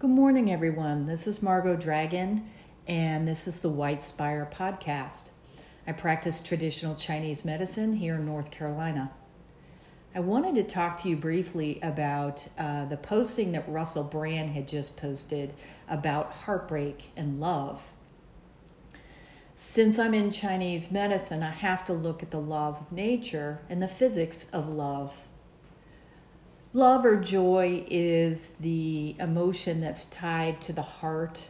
Good morning, everyone. This is Margot Dragon, and this is the White Spire podcast. I practice traditional Chinese medicine here in North Carolina. I wanted to talk to you briefly about uh, the posting that Russell Brand had just posted about heartbreak and love. Since I'm in Chinese medicine, I have to look at the laws of nature and the physics of love. Love or joy is the emotion that's tied to the heart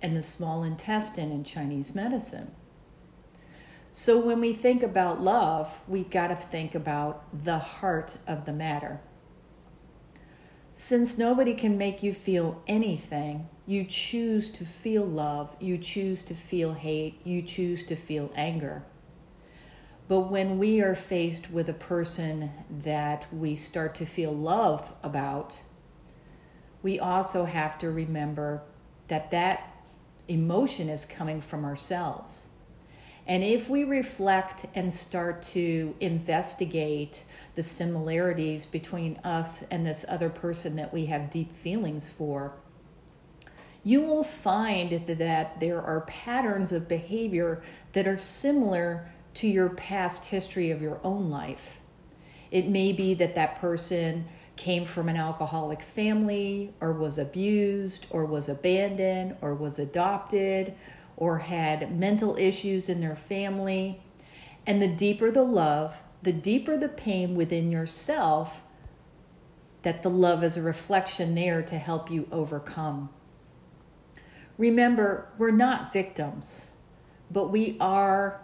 and the small intestine in Chinese medicine. So when we think about love, we got to think about the heart of the matter. Since nobody can make you feel anything, you choose to feel love, you choose to feel hate, you choose to feel anger. But when we are faced with a person that we start to feel love about, we also have to remember that that emotion is coming from ourselves. And if we reflect and start to investigate the similarities between us and this other person that we have deep feelings for, you will find that there are patterns of behavior that are similar to your past history of your own life. It may be that that person came from an alcoholic family, or was abused, or was abandoned, or was adopted, or had mental issues in their family. And the deeper the love, the deeper the pain within yourself, that the love is a reflection there to help you overcome. Remember, we're not victims, but we are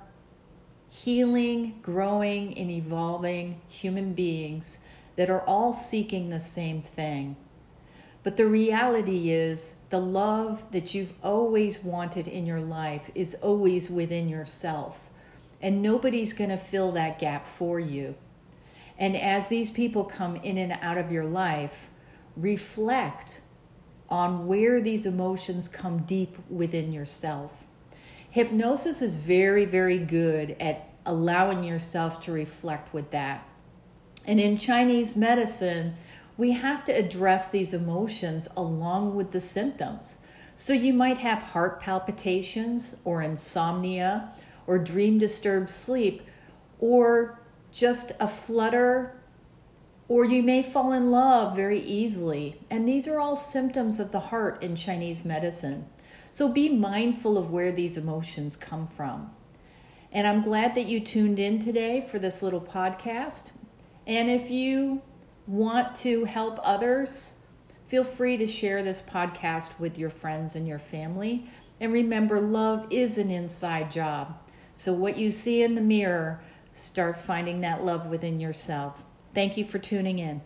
healing, growing, and evolving human beings that are all seeking the same thing. But the reality is, the love that you've always wanted in your life is always within yourself. And nobody's going to fill that gap for you. And as these people come in and out of your life, reflect on where these emotions come deep within yourself. Hypnosis is very, very good at allowing yourself to reflect with that. And in Chinese medicine, we have to address these emotions along with the symptoms. So you might have heart palpitations or insomnia or dream disturbed sleep or just a flutter or you may fall in love very easily. And these are all symptoms of the heart in Chinese medicine. So be mindful of where these emotions come from. And I'm glad that you tuned in today for this little podcast. And if you want to help others, feel free to share this podcast with your friends and your family. And remember, love is an inside job. So, what you see in the mirror, start finding that love within yourself. Thank you for tuning in.